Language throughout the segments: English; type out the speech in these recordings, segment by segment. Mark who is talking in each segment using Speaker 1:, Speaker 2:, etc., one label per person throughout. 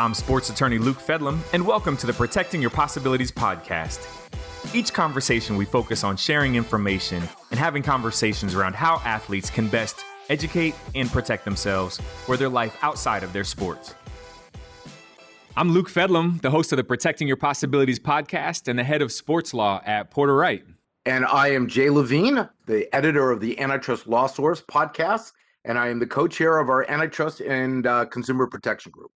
Speaker 1: I'm sports attorney Luke Fedlam, and welcome to the Protecting Your Possibilities podcast. Each conversation, we focus on sharing information and having conversations around how athletes can best educate and protect themselves for their life outside of their sports. I'm Luke Fedlam, the host of the Protecting Your Possibilities podcast and the head of sports law at Porter Wright.
Speaker 2: And I am Jay Levine, the editor of the Antitrust Law Source podcast, and I am the co chair of our Antitrust and uh, Consumer Protection Group.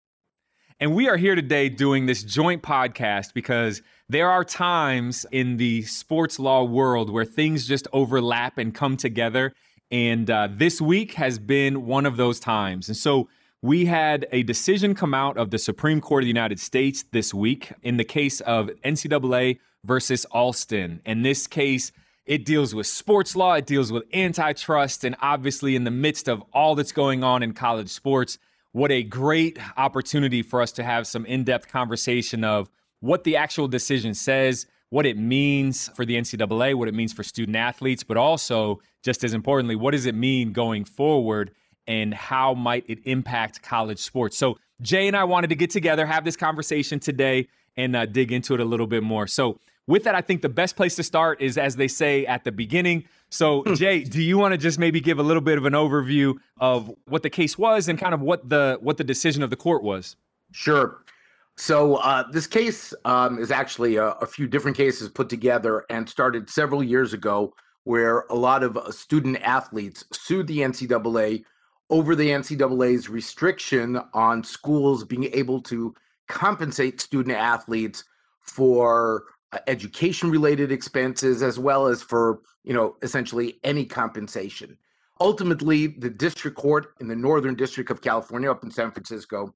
Speaker 1: And we are here today doing this joint podcast because there are times in the sports law world where things just overlap and come together. And uh, this week has been one of those times. And so we had a decision come out of the Supreme Court of the United States this week in the case of NCAA versus Alston. In this case, it deals with sports law, it deals with antitrust, and obviously, in the midst of all that's going on in college sports, what a great opportunity for us to have some in depth conversation of what the actual decision says, what it means for the NCAA, what it means for student athletes, but also, just as importantly, what does it mean going forward and how might it impact college sports? So, Jay and I wanted to get together, have this conversation today, and uh, dig into it a little bit more. So, with that, I think the best place to start is, as they say at the beginning, so, hmm. Jay, do you want to just maybe give a little bit of an overview of what the case was and kind of what the what the decision of the court was?
Speaker 2: Sure. So uh, this case um, is actually a, a, few different cases put together and started several years ago, where a lot of uh, student athletes sued the NCAA over the NCAA's restriction on schools being able to compensate student athletes for Uh, education related expenses as well as for you know essentially any compensation. Ultimately the district court in the northern district of california up in san francisco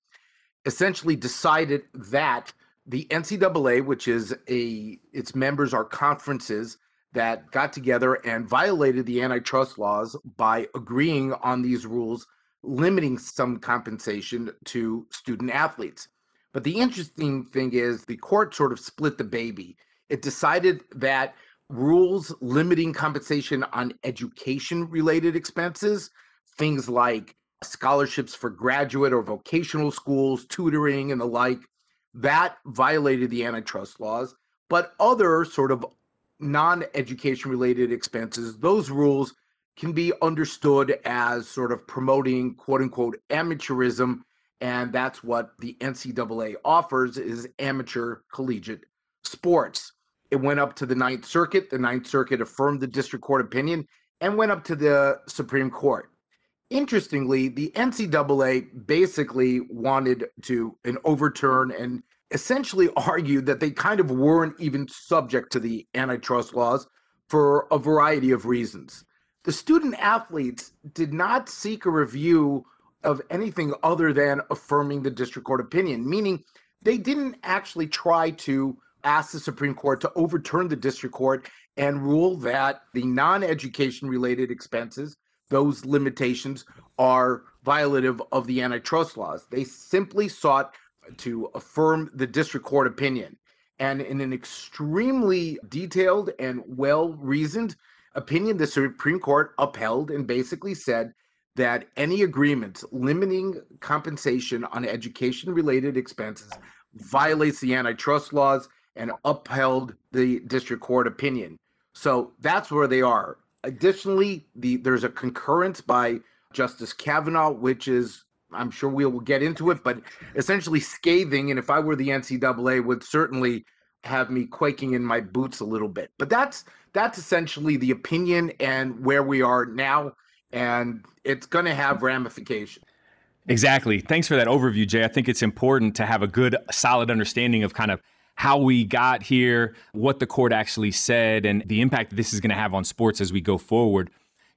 Speaker 2: essentially decided that the ncaa which is a its members are conferences that got together and violated the antitrust laws by agreeing on these rules limiting some compensation to student athletes but the interesting thing is the court sort of split the baby it decided that rules limiting compensation on education related expenses, things like scholarships for graduate or vocational schools, tutoring, and the like, that violated the antitrust laws. But other sort of non education related expenses, those rules can be understood as sort of promoting quote unquote amateurism. And that's what the NCAA offers is amateur collegiate sports. It went up to the Ninth Circuit. The Ninth Circuit affirmed the district court opinion and went up to the Supreme Court. Interestingly, the NCAA basically wanted to an overturn and essentially argued that they kind of weren't even subject to the antitrust laws for a variety of reasons. The student athletes did not seek a review of anything other than affirming the district court opinion, meaning they didn't actually try to ask the Supreme Court to overturn the district court and rule that the non education related expenses, those limitations, are violative of the antitrust laws. They simply sought to affirm the district court opinion. And in an extremely detailed and well reasoned opinion, the Supreme Court upheld and basically said that any agreements limiting compensation on education related expenses violates the antitrust laws and upheld the district court opinion. So that's where they are. Additionally, the there's a concurrence by Justice Kavanaugh, which is I'm sure we will get into it, but essentially scathing. And if I were the NCAA, would certainly have me quaking in my boots a little bit. But that's that's essentially the opinion and where we are now, and it's going to have ramifications.
Speaker 1: Exactly. Thanks for that overview, Jay. I think it's important to have a good, solid understanding of kind of how we got here, what the court actually said, and the impact that this is going to have on sports as we go forward.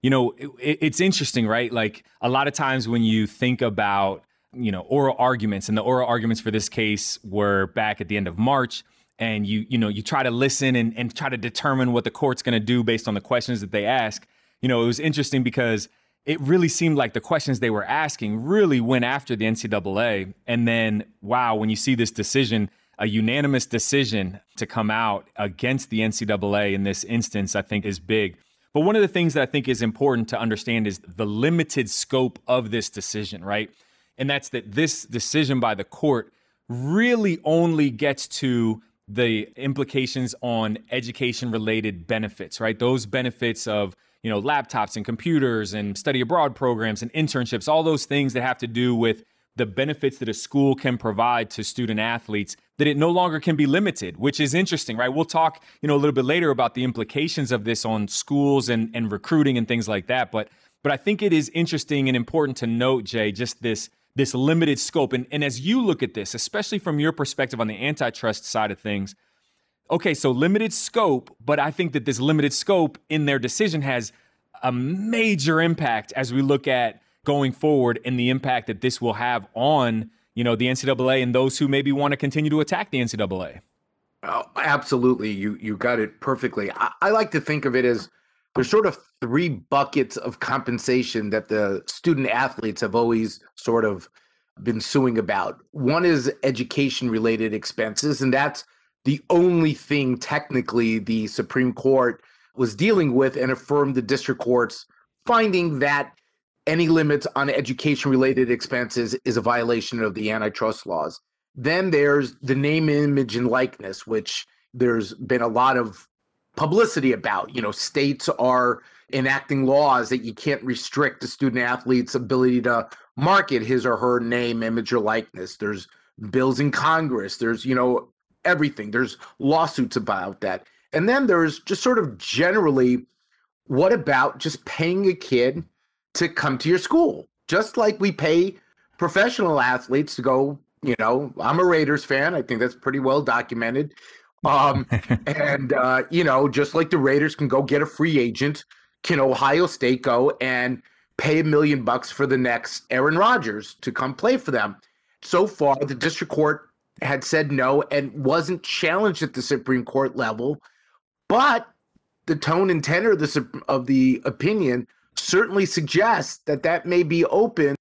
Speaker 1: You know, it, it's interesting, right? Like a lot of times when you think about, you know, oral arguments, and the oral arguments for this case were back at the end of March and you you know you try to listen and, and try to determine what the court's going to do based on the questions that they ask you know it was interesting because it really seemed like the questions they were asking really went after the ncaa and then wow when you see this decision a unanimous decision to come out against the NCAA in this instance, I think, is big. But one of the things that I think is important to understand is the limited scope of this decision, right? And that's that this decision by the court really only gets to the implications on education related benefits, right? Those benefits of you know laptops and computers and study abroad programs and internships, all those things that have to do with the benefits that a school can provide to student athletes that it no longer can be limited which is interesting right? We'll talk you know a little bit later about the implications of this on schools and, and recruiting and things like that but but i think it is interesting and important to note jay just this this limited scope. And, and as you look at this especially from your perspective on the antitrust side of things okay so limited scope but i think that this limited scope in their decision has a major impact as we look at going forward and the impact that this will have on you know the NCAA and those who maybe want to continue to attack the NCAA.
Speaker 2: Oh, absolutely, you you got it perfectly. I, I like to think of it as there's sort of three buckets of compensation that the student athletes have always sort of been suing about. One is education related expenses, and that's the only thing technically the Supreme Court was dealing with and affirmed the district court's finding that any limits on education related expenses is a violation of the antitrust laws. Then there's the name, image, and likeness, which there's been a lot of publicity about. You know, states are enacting laws that you can't restrict the student athlete's ability to market his or her name, image, or likeness. There's bills in Congress. There's, you know, everything. There's lawsuits about that. And then there's just sort of generally, what about just paying a kid to come to your school, just like we pay professional athletes to go. You know, I'm a Raiders fan. I think that's pretty well documented. Um, and uh, you know, just like the Raiders can go get a free agent, can Ohio State go and pay a million bucks for the next Aaron Rodgers to come play for them? So far, the district court had said no and wasn't challenged at the Supreme Court level, but the tone and tenor of the of the opinion certainly suggests that that may be open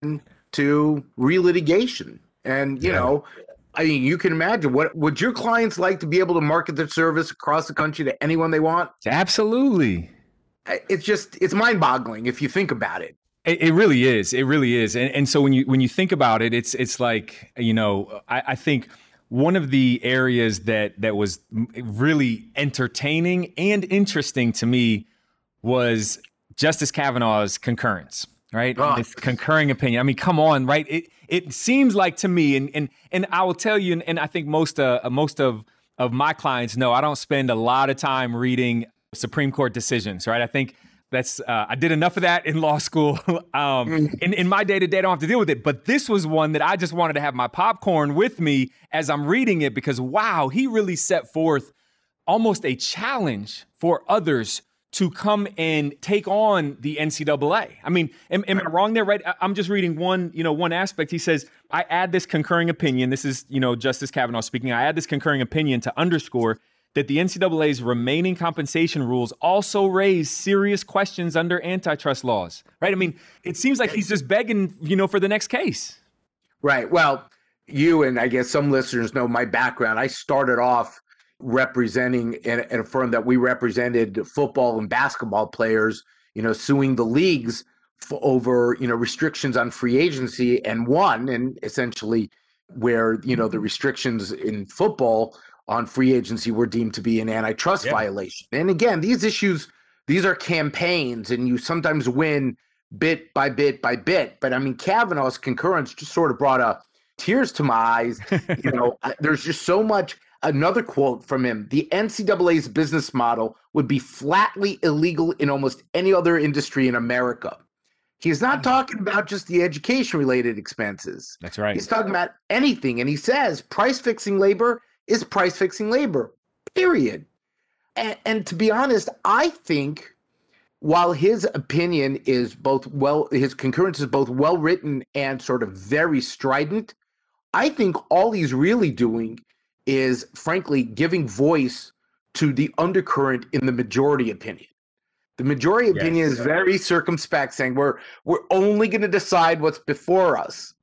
Speaker 2: to relitigation. And, you yeah. know, I mean, you can imagine what would your clients like to be able to market their service across the country to anyone they want?
Speaker 1: Absolutely.
Speaker 2: It's just it's mind-boggling if you think about it.
Speaker 1: It, it really is. It really is. And, and so when you when you think about it, it's it's like you know, I, I think one of the areas that that was really entertaining and interesting to me was Justice Kavanaugh's concurrence, right? Oh. This concurring opinion. I mean, come on, right? It it seems like to me, and and and I will tell you, and, and I think most uh, most of of my clients know I don't spend a lot of time reading Supreme Court decisions, right? I think that's uh, I did enough of that in law school. um, mm. in, in my day to day, I don't have to deal with it. But this was one that I just wanted to have my popcorn with me as I'm reading it because wow, he really set forth almost a challenge for others to come and take on the NCAA. I mean, am, am I wrong there? Right? I'm just reading one, you know, one aspect. He says, I add this concurring opinion. This is, you know, Justice Kavanaugh speaking. I add this concurring opinion to underscore that the NCAA's remaining compensation rules also raise serious questions under antitrust laws. Right? I mean, it seems like he's just begging, you know, for the next case.
Speaker 2: Right. Well, you and I guess some listeners know my background. I started off representing in, a firm that we represented football and basketball players, you know, suing the leagues for over, you know, restrictions on free agency and won and essentially where, you know, the restrictions in football on free agency were deemed to be an antitrust violation. And again, these issues, these are campaigns and you sometimes win bit by bit by bit. But I mean, Kavanaugh's concurrence just sort of brought a tears to my eyes. you know, there's just so much Another quote from him The NCAA's business model would be flatly illegal in almost any other industry in America. He's not mm. talking about just the education related expenses.
Speaker 1: That's right.
Speaker 2: He's talking about anything. And he says price fixing labor is price fixing labor, period. And, and to be honest, I think while his opinion is both well, his concurrence is both well written and sort of very strident, I think all he's really doing is frankly giving voice to the undercurrent in the majority opinion. The majority yes. opinion is very circumspect, saying we're we're only going to decide what's before us.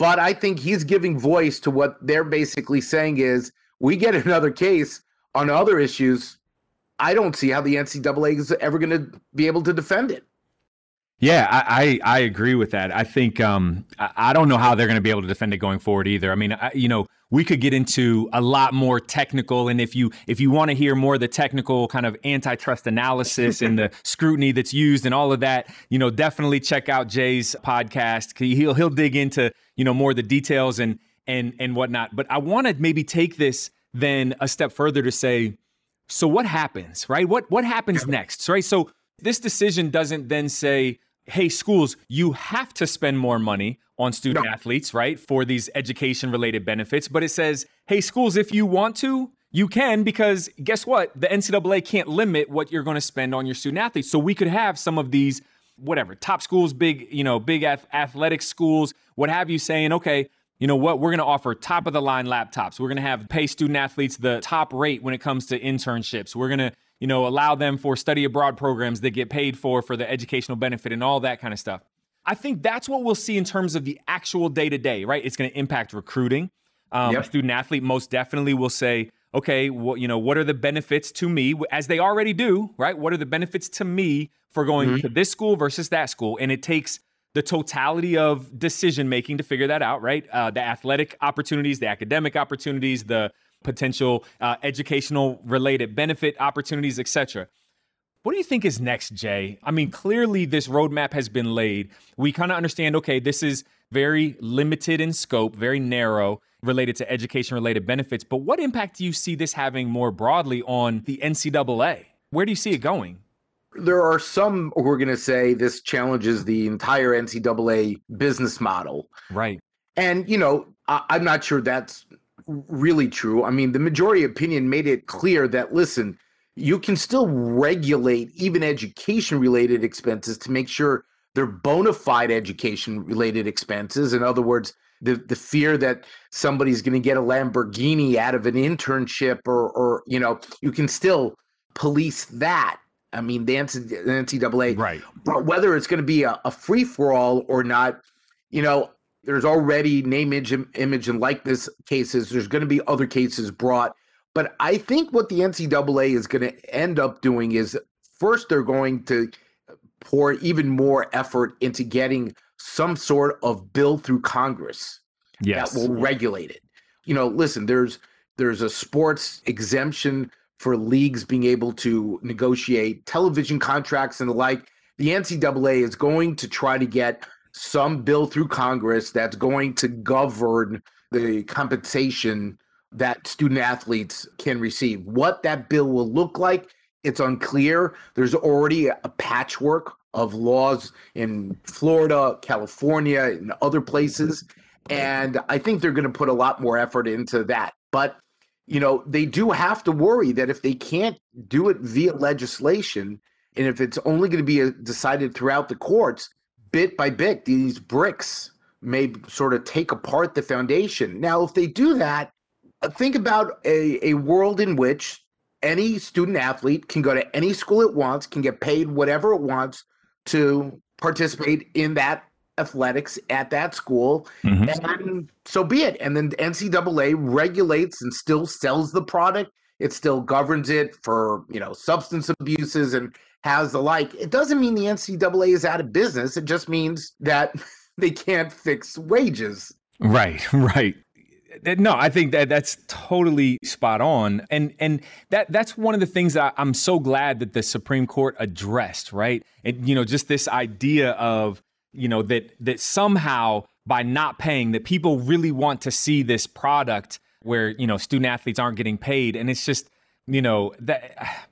Speaker 2: But I think he's giving voice to what they're basically saying is we get another case on other issues. I don't see how the NCAA is ever going to be able to defend it.
Speaker 1: Yeah, I, I, I agree with that. I think um, I, I don't know how they're going to be able to defend it going forward either. I mean, I, you know, we could get into a lot more technical, and if you if you want to hear more of the technical kind of antitrust analysis and the scrutiny that's used and all of that, you know, definitely check out Jay's podcast. He'll he'll dig into you know more of the details and and and whatnot. But I want to maybe take this then a step further to say, so what happens, right? What what happens next, right? So this decision doesn't then say hey, schools, you have to spend more money on student no. athletes, right, for these education related benefits. But it says, hey, schools, if you want to, you can because guess what? The NCAA can't limit what you're going to spend on your student athletes. So we could have some of these, whatever, top schools, big, you know, big athletic schools, what have you, saying, okay, you know what? We're going to offer top of the line laptops. We're going to have pay student athletes the top rate when it comes to internships. We're going to you know, allow them for study abroad programs that get paid for for the educational benefit and all that kind of stuff. I think that's what we'll see in terms of the actual day to day, right? It's going to impact recruiting. Um, yep. Student athlete most definitely will say, okay, well, you know, what are the benefits to me, as they already do, right? What are the benefits to me for going mm-hmm. to this school versus that school? And it takes the totality of decision making to figure that out, right? Uh, the athletic opportunities, the academic opportunities, the potential uh, educational related benefit opportunities, etc. What do you think is next, Jay? I mean, clearly this roadmap has been laid. We kind of understand, okay, this is very limited in scope, very narrow, related to education related benefits. But what impact do you see this having more broadly on the NCAA? Where do you see it going?
Speaker 2: There are some who are going to say this challenges the entire NCAA business model.
Speaker 1: Right.
Speaker 2: And, you know, I- I'm not sure that's really true. I mean, the majority opinion made it clear that listen, you can still regulate even education related expenses to make sure they're bona fide education related expenses. In other words, the, the fear that somebody's going to get a Lamborghini out of an internship or, or, you know, you can still police that. I mean, the NCAA,
Speaker 1: right.
Speaker 2: But whether it's going to be a, a free for all or not, you know, there's already name, image, image, and likeness cases. There's going to be other cases brought. But I think what the NCAA is going to end up doing is first, they're going to pour even more effort into getting some sort of bill through Congress
Speaker 1: yes.
Speaker 2: that will regulate it. You know, listen, there's there's a sports exemption for leagues being able to negotiate television contracts and the like. The NCAA is going to try to get some bill through Congress that's going to govern the compensation that student athletes can receive. What that bill will look like, it's unclear. There's already a patchwork of laws in Florida, California, and other places. And I think they're going to put a lot more effort into that. But, you know, they do have to worry that if they can't do it via legislation, and if it's only going to be uh, decided throughout the courts, bit by bit, these bricks may sort of take apart the foundation. Now, if they do that, uh, think about a, a world in which any student athlete can go to any school it wants, can get paid whatever it wants to participate in that athletics at that school. Mm-hmm. And so be it. And then the NCAA regulates and still sells the product. It still governs it for, you know, substance abuses and has the like. It doesn't mean the NCAA is out of business. It just means that they can't fix wages.
Speaker 1: Right, right. No, I think that that's totally spot on, and and that that's one of the things that I'm so glad that the Supreme Court addressed. Right, and you know, just this idea of you know that that somehow by not paying, that people really want to see this product where you know student athletes aren't getting paid, and it's just you know that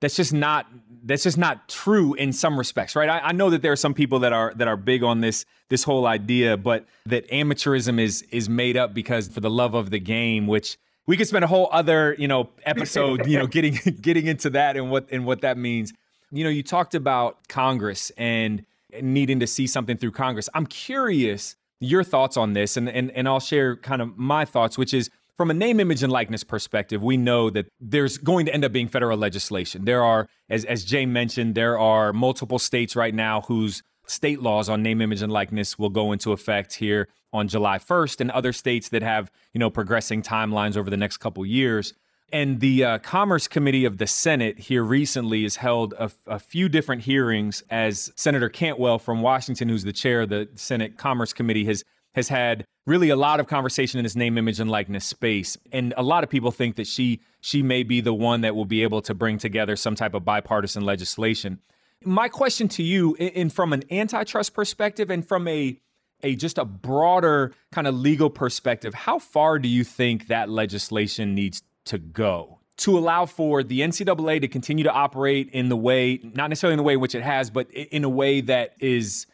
Speaker 1: that's just not that's just not true in some respects, right? I, I, know that there are some people that are that are big on this this whole idea, but that amateurism is is made up because for the love of the game, which we could spend a whole other you know episode you know getting getting into that and what and what that means. You know, you talked about Congress and needing to see something through Congress. I'm curious your thoughts on this, and and and I'll share kind of my thoughts, which is from a name, image, and likeness perspective, we know that there's going to end up being federal legislation. There are, as, as Jay mentioned, there are multiple states right now whose state laws on name, image, and likeness will go into effect here on July 1st, and other states that have, you know, progressing timelines over the next couple years. And the uh, Commerce Committee of the Senate here recently has held a, a, few different hearings as Senator Cantwell from Washington, who's the chair of the Senate Commerce Committee, has has had really a lot of conversation in this name, image, and likeness space. And a lot of people think that she she may be the one that will be able to bring together some type of bipartisan legislation. My question to you, in from an antitrust perspective and from a a just a broader kind of legal perspective, how far do you think that legislation needs to go to allow for the NCAA to continue to operate in the way, not necessarily in the way which it has, but in a way that is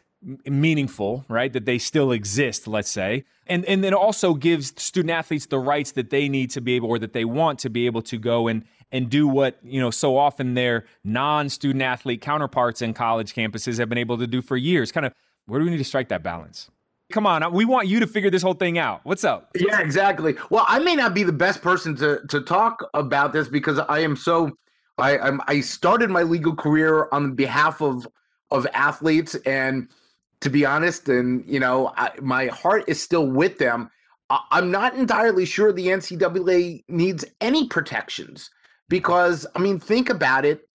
Speaker 1: meaningful, right? That they still exist, let's say. And and then also gives student athletes the rights that they need to be able or that they want to be able to go and and do what, you know, so often their non-student athlete counterparts in college campuses have been able to do for years. Kind of where do we need to strike that balance? Come on, we want you to figure this whole thing out. What's up?
Speaker 2: Yeah, exactly. Well, I may not be the best person to to talk about this because I am so I I'm, I started my legal career on behalf of of athletes and to be honest and you know I, my heart is still with them. I, I'm not entirely sure the NCAA needs any protections because I mean think about it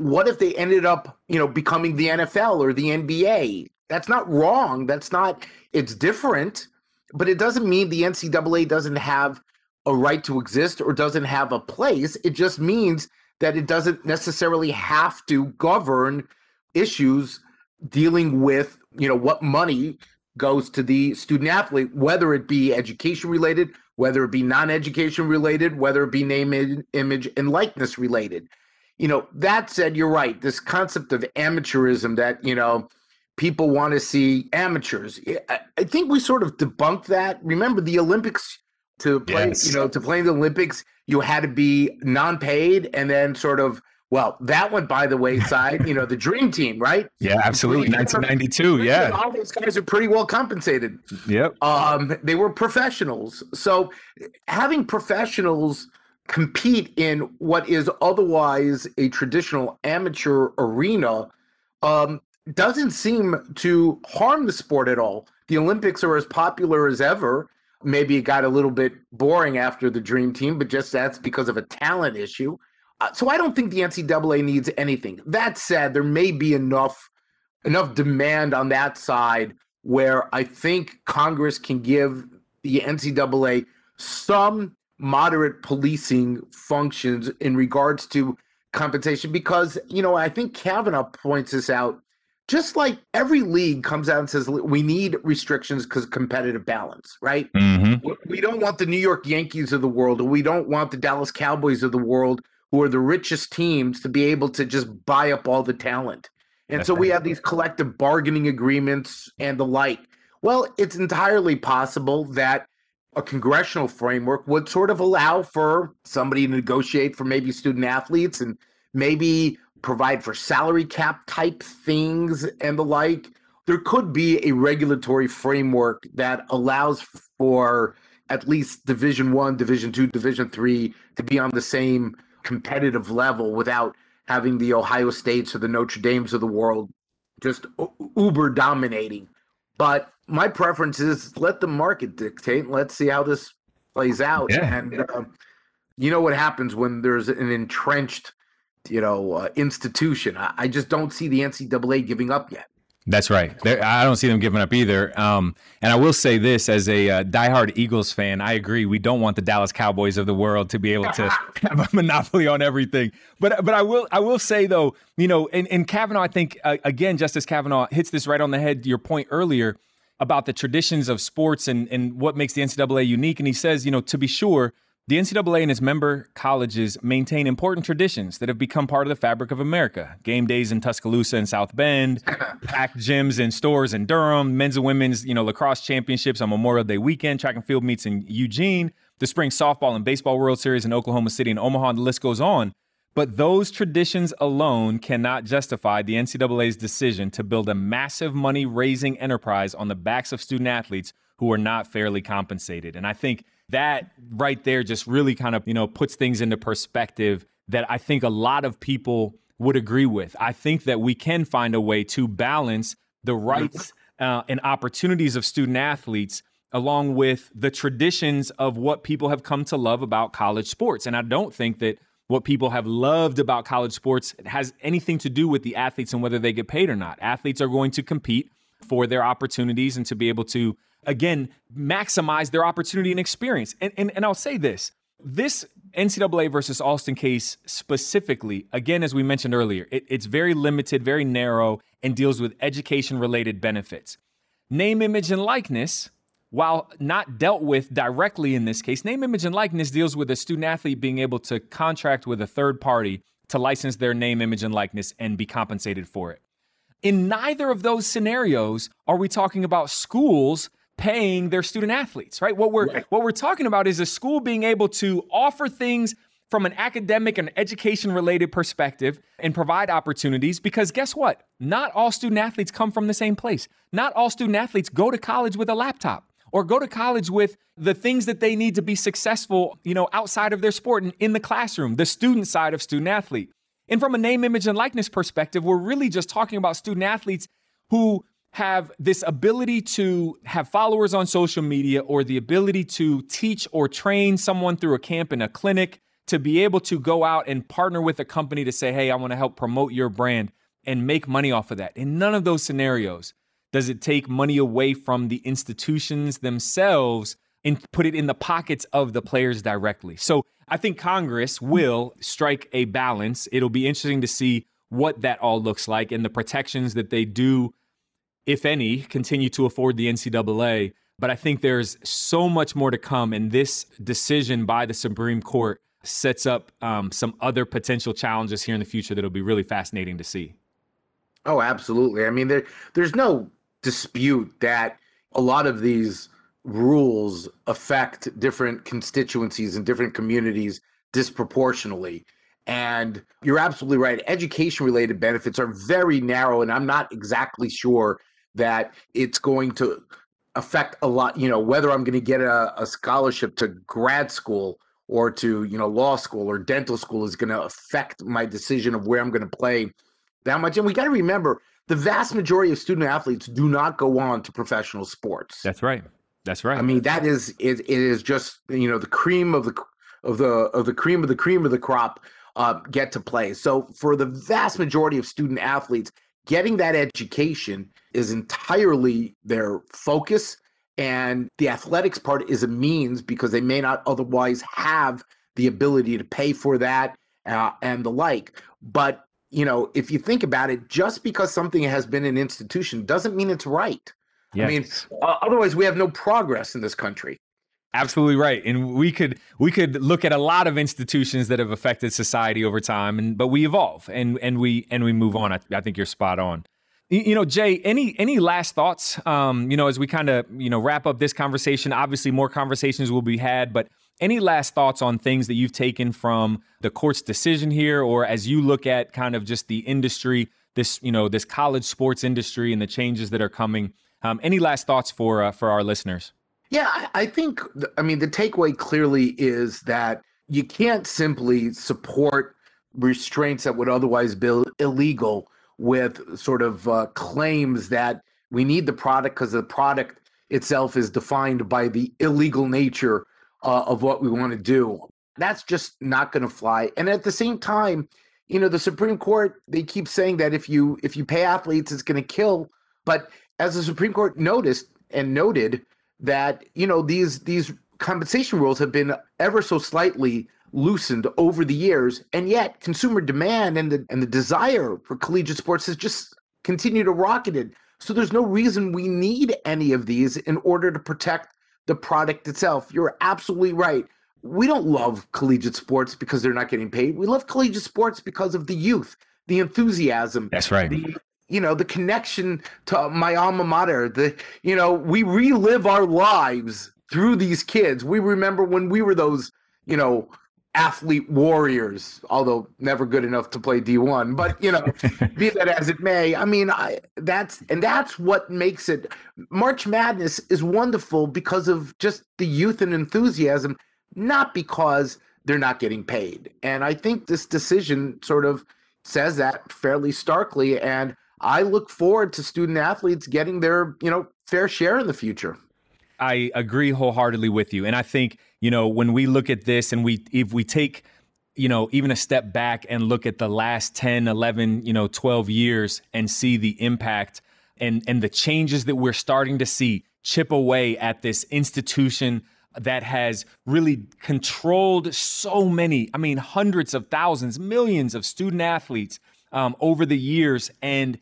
Speaker 2: what if they ended up, you know, becoming the NFL or the NBA? That's not wrong. That's not, it's different, but it doesn't mean the NCAA doesn't have a right to exist or doesn't have a place. It just means that it doesn't necessarily have to govern issues dealing with, you know, what money goes to the student athlete, whether it be education related, whether it be non education related, whether it be name, image, and likeness related. You know, that said, you're right. This concept of amateurism that, you know, people want to see amateurs. I think we sort of debunked that. Remember the Olympics to play, yes. you know, to play in the Olympics, you had to be non-paid and then sort of well, that went by the wayside. you know, the dream team, right?
Speaker 1: Yeah, absolutely. 1992. Yeah.
Speaker 2: All those guys are pretty well compensated.
Speaker 1: Yep.
Speaker 2: Um, they were professionals. So having professionals compete in what is otherwise a traditional amateur arena um, doesn't seem to harm the sport at all. The Olympics are as popular as ever. Maybe it got a little bit boring after the Dream Team, but just that's because of a talent issue. Uh, so I don't think the NCAA needs anything. That said, there may be enough enough demand on that side where I think Congress can give the NCAA some moderate policing functions in regards to compensation because you know I think Kavanaugh points this out just like every league comes out and says we need restrictions because competitive balance, right? Mm-hmm. We don't want the New York Yankees of the world, or we don't want the Dallas Cowboys of the world, who are the richest teams, to be able to just buy up all the talent. And so we have these collective bargaining agreements and the like. Well, it's entirely possible that a congressional framework would sort of allow for somebody to negotiate for maybe student athletes and maybe provide for salary cap type things and the like. There could be a regulatory framework that allows for at least Division One, Division Two, Division Three to be on the same competitive level without having the Ohio States or the Notre Dames of the world just uber dominating. But my preference is let the market dictate. Let's see how this plays out. Yeah. And uh, you know what happens when there's an entrenched you know, uh, institution. I, I, just don't see the NCAA giving up yet.
Speaker 1: That's right. They're, I don't see them giving up either. Um, and I will say this as a uh, diehard Eagles fan, I agree. We don't want the Dallas Cowboys of the world to be able to have a monopoly on everything. But but I will I will say though, you know, and, and Kavanaugh, I think uh, again, Justice Kavanaugh hits this right on the head. Your point earlier about the traditions of sports and and what makes the NCAA unique. And he says, you know, to be sure the NCAA and its member colleges maintain important traditions that have become part of the fabric of America. Game days in Tuscaloosa and South Bend, packed gyms and stores in Durham, men's and women's, you know, lacrosse championships on Memorial Day weekend, track and field meets in Eugene, the spring softball and baseball World Series in Oklahoma City and Omaha, and the list goes on. But those traditions alone cannot justify the NCAA's decision to build a massive money raising enterprise on the backs of student athletes who are not fairly compensated. And I think that right there just really kind of, you know, puts things into perspective that I think a lot of people would agree with. I think that we can find a way to balance the rights uh, and opportunities of student athletes along with the traditions of what people have come to love about college sports. And I don't think that what people have loved about college sports has anything to do with the athletes and whether they get paid or not. Athletes are going to compete for their opportunities and to be able to, again, maximize their opportunity and experience. And, and, and I'll say this this NCAA versus Alston case specifically, again, as we mentioned earlier, it, it's very limited, very narrow, and deals with education related benefits. Name, image, and likeness, while not dealt with directly in this case, name, image, and likeness deals with a student athlete being able to contract with a third party to license their name, image, and likeness and be compensated for it. In neither of those scenarios are we talking about schools paying their student athletes, right? What we're right. what we're talking about is a school being able to offer things from an academic and education related perspective and provide opportunities because guess what? Not all student athletes come from the same place. Not all student athletes go to college with a laptop or go to college with the things that they need to be successful, you know, outside of their sport and in the classroom, the student side of student athlete. And from a name, image, and likeness perspective, we're really just talking about student athletes who have this ability to have followers on social media or the ability to teach or train someone through a camp in a clinic to be able to go out and partner with a company to say, hey, I want to help promote your brand and make money off of that. In none of those scenarios does it take money away from the institutions themselves and put it in the pockets of the players directly. So I think Congress will strike a balance. It'll be interesting to see what that all looks like and the protections that they do if any, continue to afford the NCAA. But I think there's so much more to come, and this decision by the Supreme Court sets up um, some other potential challenges here in the future that'll be really fascinating to see.
Speaker 2: Oh, absolutely. I mean, there there's no dispute that a lot of these rules affect different constituencies and different communities disproportionately. And you're absolutely right. Education related benefits are very narrow, and I'm not exactly sure that it's going to affect a lot, you know, whether I'm going to get a, a scholarship to grad school or to, you know, law school or dental school is going to affect my decision of where I'm going to play that much. And we got to remember the vast majority of student athletes do not go on to professional sports.
Speaker 1: That's right. That's right. I
Speaker 2: mean, that is it, it is just, you know, the cream of the of the of the cream of the cream of the crop uh, get to play. So for the vast majority of student athletes, getting that education is entirely their focus and the athletics part is a means because they may not otherwise have the ability to pay for that uh, and the like. But you know if you think about it just because something has been an institution doesn't mean it's right. Yes. i mean uh, otherwise we have no progress in this country
Speaker 1: Absolutely right. And we could we could look at a lot of institutions that have affected society over time and but we evolve and and we and we move on. I, I think you're spot on. You know, Jay, any any last thoughts? Um, you know, as we kind of you know wrap up this conversation. Obviously, more conversations will be had, but any last thoughts on things that you've taken from the court's decision here, or as you look at kind of just the industry, this you know this college sports industry and the changes that are coming? Um, any last thoughts for uh, for our listeners?
Speaker 2: Yeah, I think, I mean, the takeaway clearly is that you can't simply support restraints that would otherwise be illegal with sort of uh, claims that we need the product because the product itself is defined by the illegal nature uh, of what we want to do. That's just not going to fly. And at the same time, you know, the Supreme Court they keep saying that if you if you pay athletes, it's going to kill. But as the Supreme Court noticed and noted, that you know these these compensation rules have been ever so slightly loosened over the years and yet consumer demand and the and the desire for collegiate sports has just continued to rocket so there's no reason we need any of these in order to protect the product itself. You're absolutely right. We don't love collegiate sports because they're not getting paid. We love collegiate sports because of the youth the enthusiasm
Speaker 1: that's right.
Speaker 2: the you know the connection to my alma mater the you know we relive our lives through these kids. We remember when we were those you know athlete warriors although never good enough to play d1 but you know be that as it may i mean I, that's and that's what makes it march madness is wonderful because of just the youth and enthusiasm not because they're not getting paid. And i think this decision sort of says that fairly starkly and I look forward to student athletes getting their, you know, fair share in the future.
Speaker 1: I agree wholeheartedly with you. And I think, you know, when we look at this and we if we take you know, even a step back and look at the last 10, 11, you know, 12 years and see the impact and and the changes that we're starting to see chip away at this institution that has really controlled so many, I mean, hundreds of thousands, millions of student athletes um, over the years. And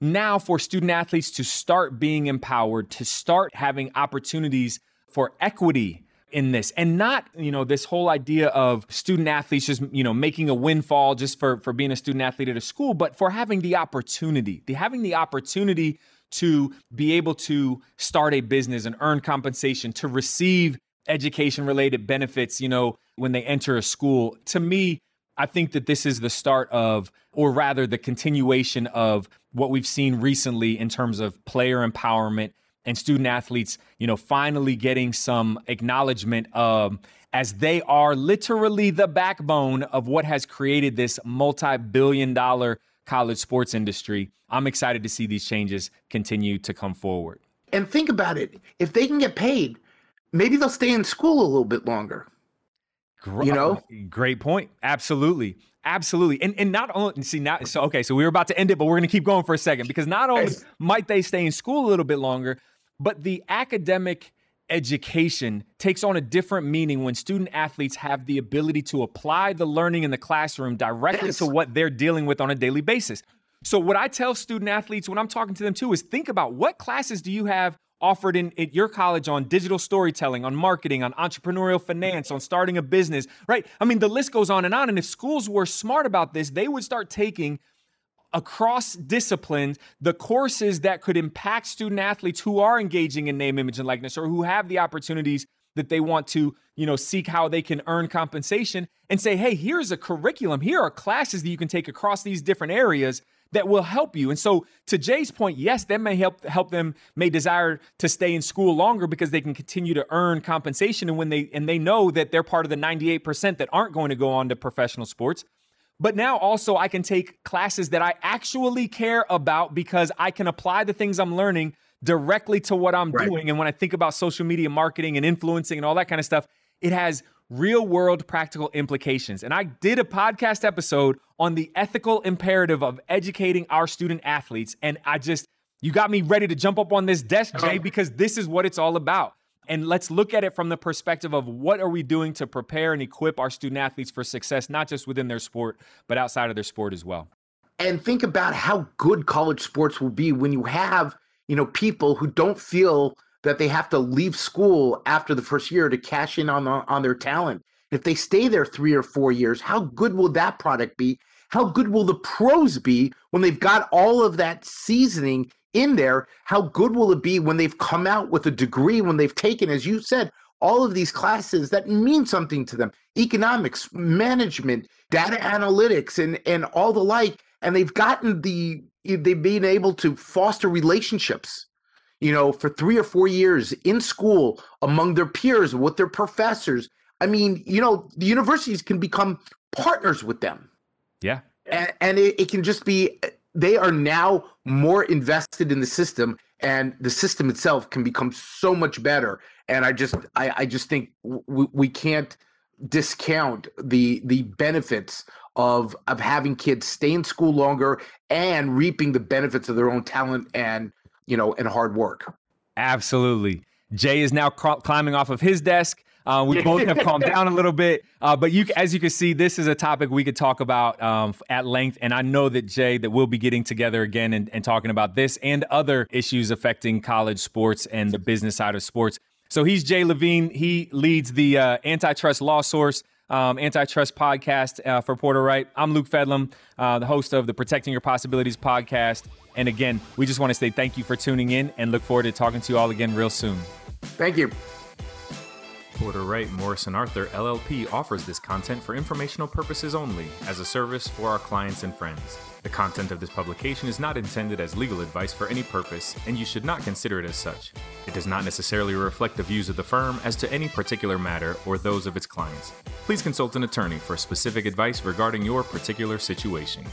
Speaker 1: now for student athletes to start being empowered, to start having opportunities for equity in this and not you know this whole idea of student athletes just you know making a windfall just for for being a student athlete at a school but for having the opportunity the having the opportunity to be able to start a business and earn compensation to receive education related benefits you know when they enter a school to me I think that this is the start of, or rather, the continuation of what we've seen recently in terms of player empowerment and student athletes, you know, finally getting some acknowledgement um, as they are literally the backbone of what has created this multi-billion dollar college sports industry. I'm excited to see these changes continue to come forward.
Speaker 2: And think about it. If they can get paid, maybe they'll stay in school a little bit longer. You know?
Speaker 1: Great point. Absolutely. Absolutely. And and not only see now so okay, so we were about to end it, but we're gonna keep going for a second because not only might they stay in school a little bit longer, but the academic education takes on a different meaning when student athletes have the ability to apply the learning in the classroom directly yes. to what they're dealing with on a daily basis. So, what I tell student athletes when I'm talking to them too is think about what classes do you have offered in at your college on digital storytelling, on marketing, on entrepreneurial finance, on starting a business, right? I mean, the list goes on and on. And if schools were smart about this, they would start taking across disciplines the courses that could impact student athletes who are engaging in name image and likeness or who have the opportunities that they want to you know seek how they can earn compensation and say hey here's a curriculum here are classes that you can take across these different areas that will help you and so to jay's point yes that may help help them may desire to stay in school longer because they can continue to earn compensation and when they and they know that they're part of the 98% that aren't going to go on to professional sports but now also I can take classes that I actually care about because I can apply the things I'm learning directly to what I'm right. doing. And when I think about social media marketing and influencing and all that kind of stuff, it has real world practical implications. And I did a podcast episode on the ethical imperative of educating our student athletes. And I just, you got me ready to jump up on this desk, Jay, because this is what it's all about. And let's look at it from the perspective of what are we doing to prepare and equip our student athletes for success, not just within their sport, but outside of their sport as well.
Speaker 2: And think about how good college sports will be when you have, you know, people who don't feel that they have to leave school after the first year to cash in on the, on their talent. If they stay there 3 or 4 years, how good will that product be? How good will the pros be when they've got all of that seasoning in there, how good will it be when they've come out with a degree, when they've taken, as you said, all of these classes that mean something to them economics, management, data analytics, and, and all the like. And they've gotten the, they've been able to foster relationships, you know, for three or four years in school among their peers, with their professors. I mean, you know, the universities can become partners with them.
Speaker 1: Yeah.
Speaker 2: And, and it, it can just be they are now more invested in the system and the system itself can become so much better and i just i, I just think we, we can't discount the the benefits of of having kids stay in school longer and reaping the benefits of their own talent and you know and hard work
Speaker 1: absolutely jay is now cl- climbing off of his desk uh, we both have calmed down a little bit, uh, but you, as you can see, this is a topic we could talk about um, at length. And I know that Jay, that we'll be getting together again and, and talking about this and other issues affecting college sports and the business side of sports. So he's Jay Levine. He leads the uh, antitrust law source. Um, antitrust podcast uh, for Porter Wright. I'm Luke Fedlam, uh, the host of the Protecting Your Possibilities podcast. And again, we just want to say thank you for tuning in and look forward to talking to you all again real soon.
Speaker 2: Thank you.
Speaker 1: Porter Wright Morrison Arthur LLP offers this content for informational purposes only as a service for our clients and friends. The content of this publication is not intended as legal advice for any purpose, and you should not consider it as such. It does not necessarily reflect the views of the firm as to any particular matter or those of its clients. Please consult an attorney for specific advice regarding your particular situation.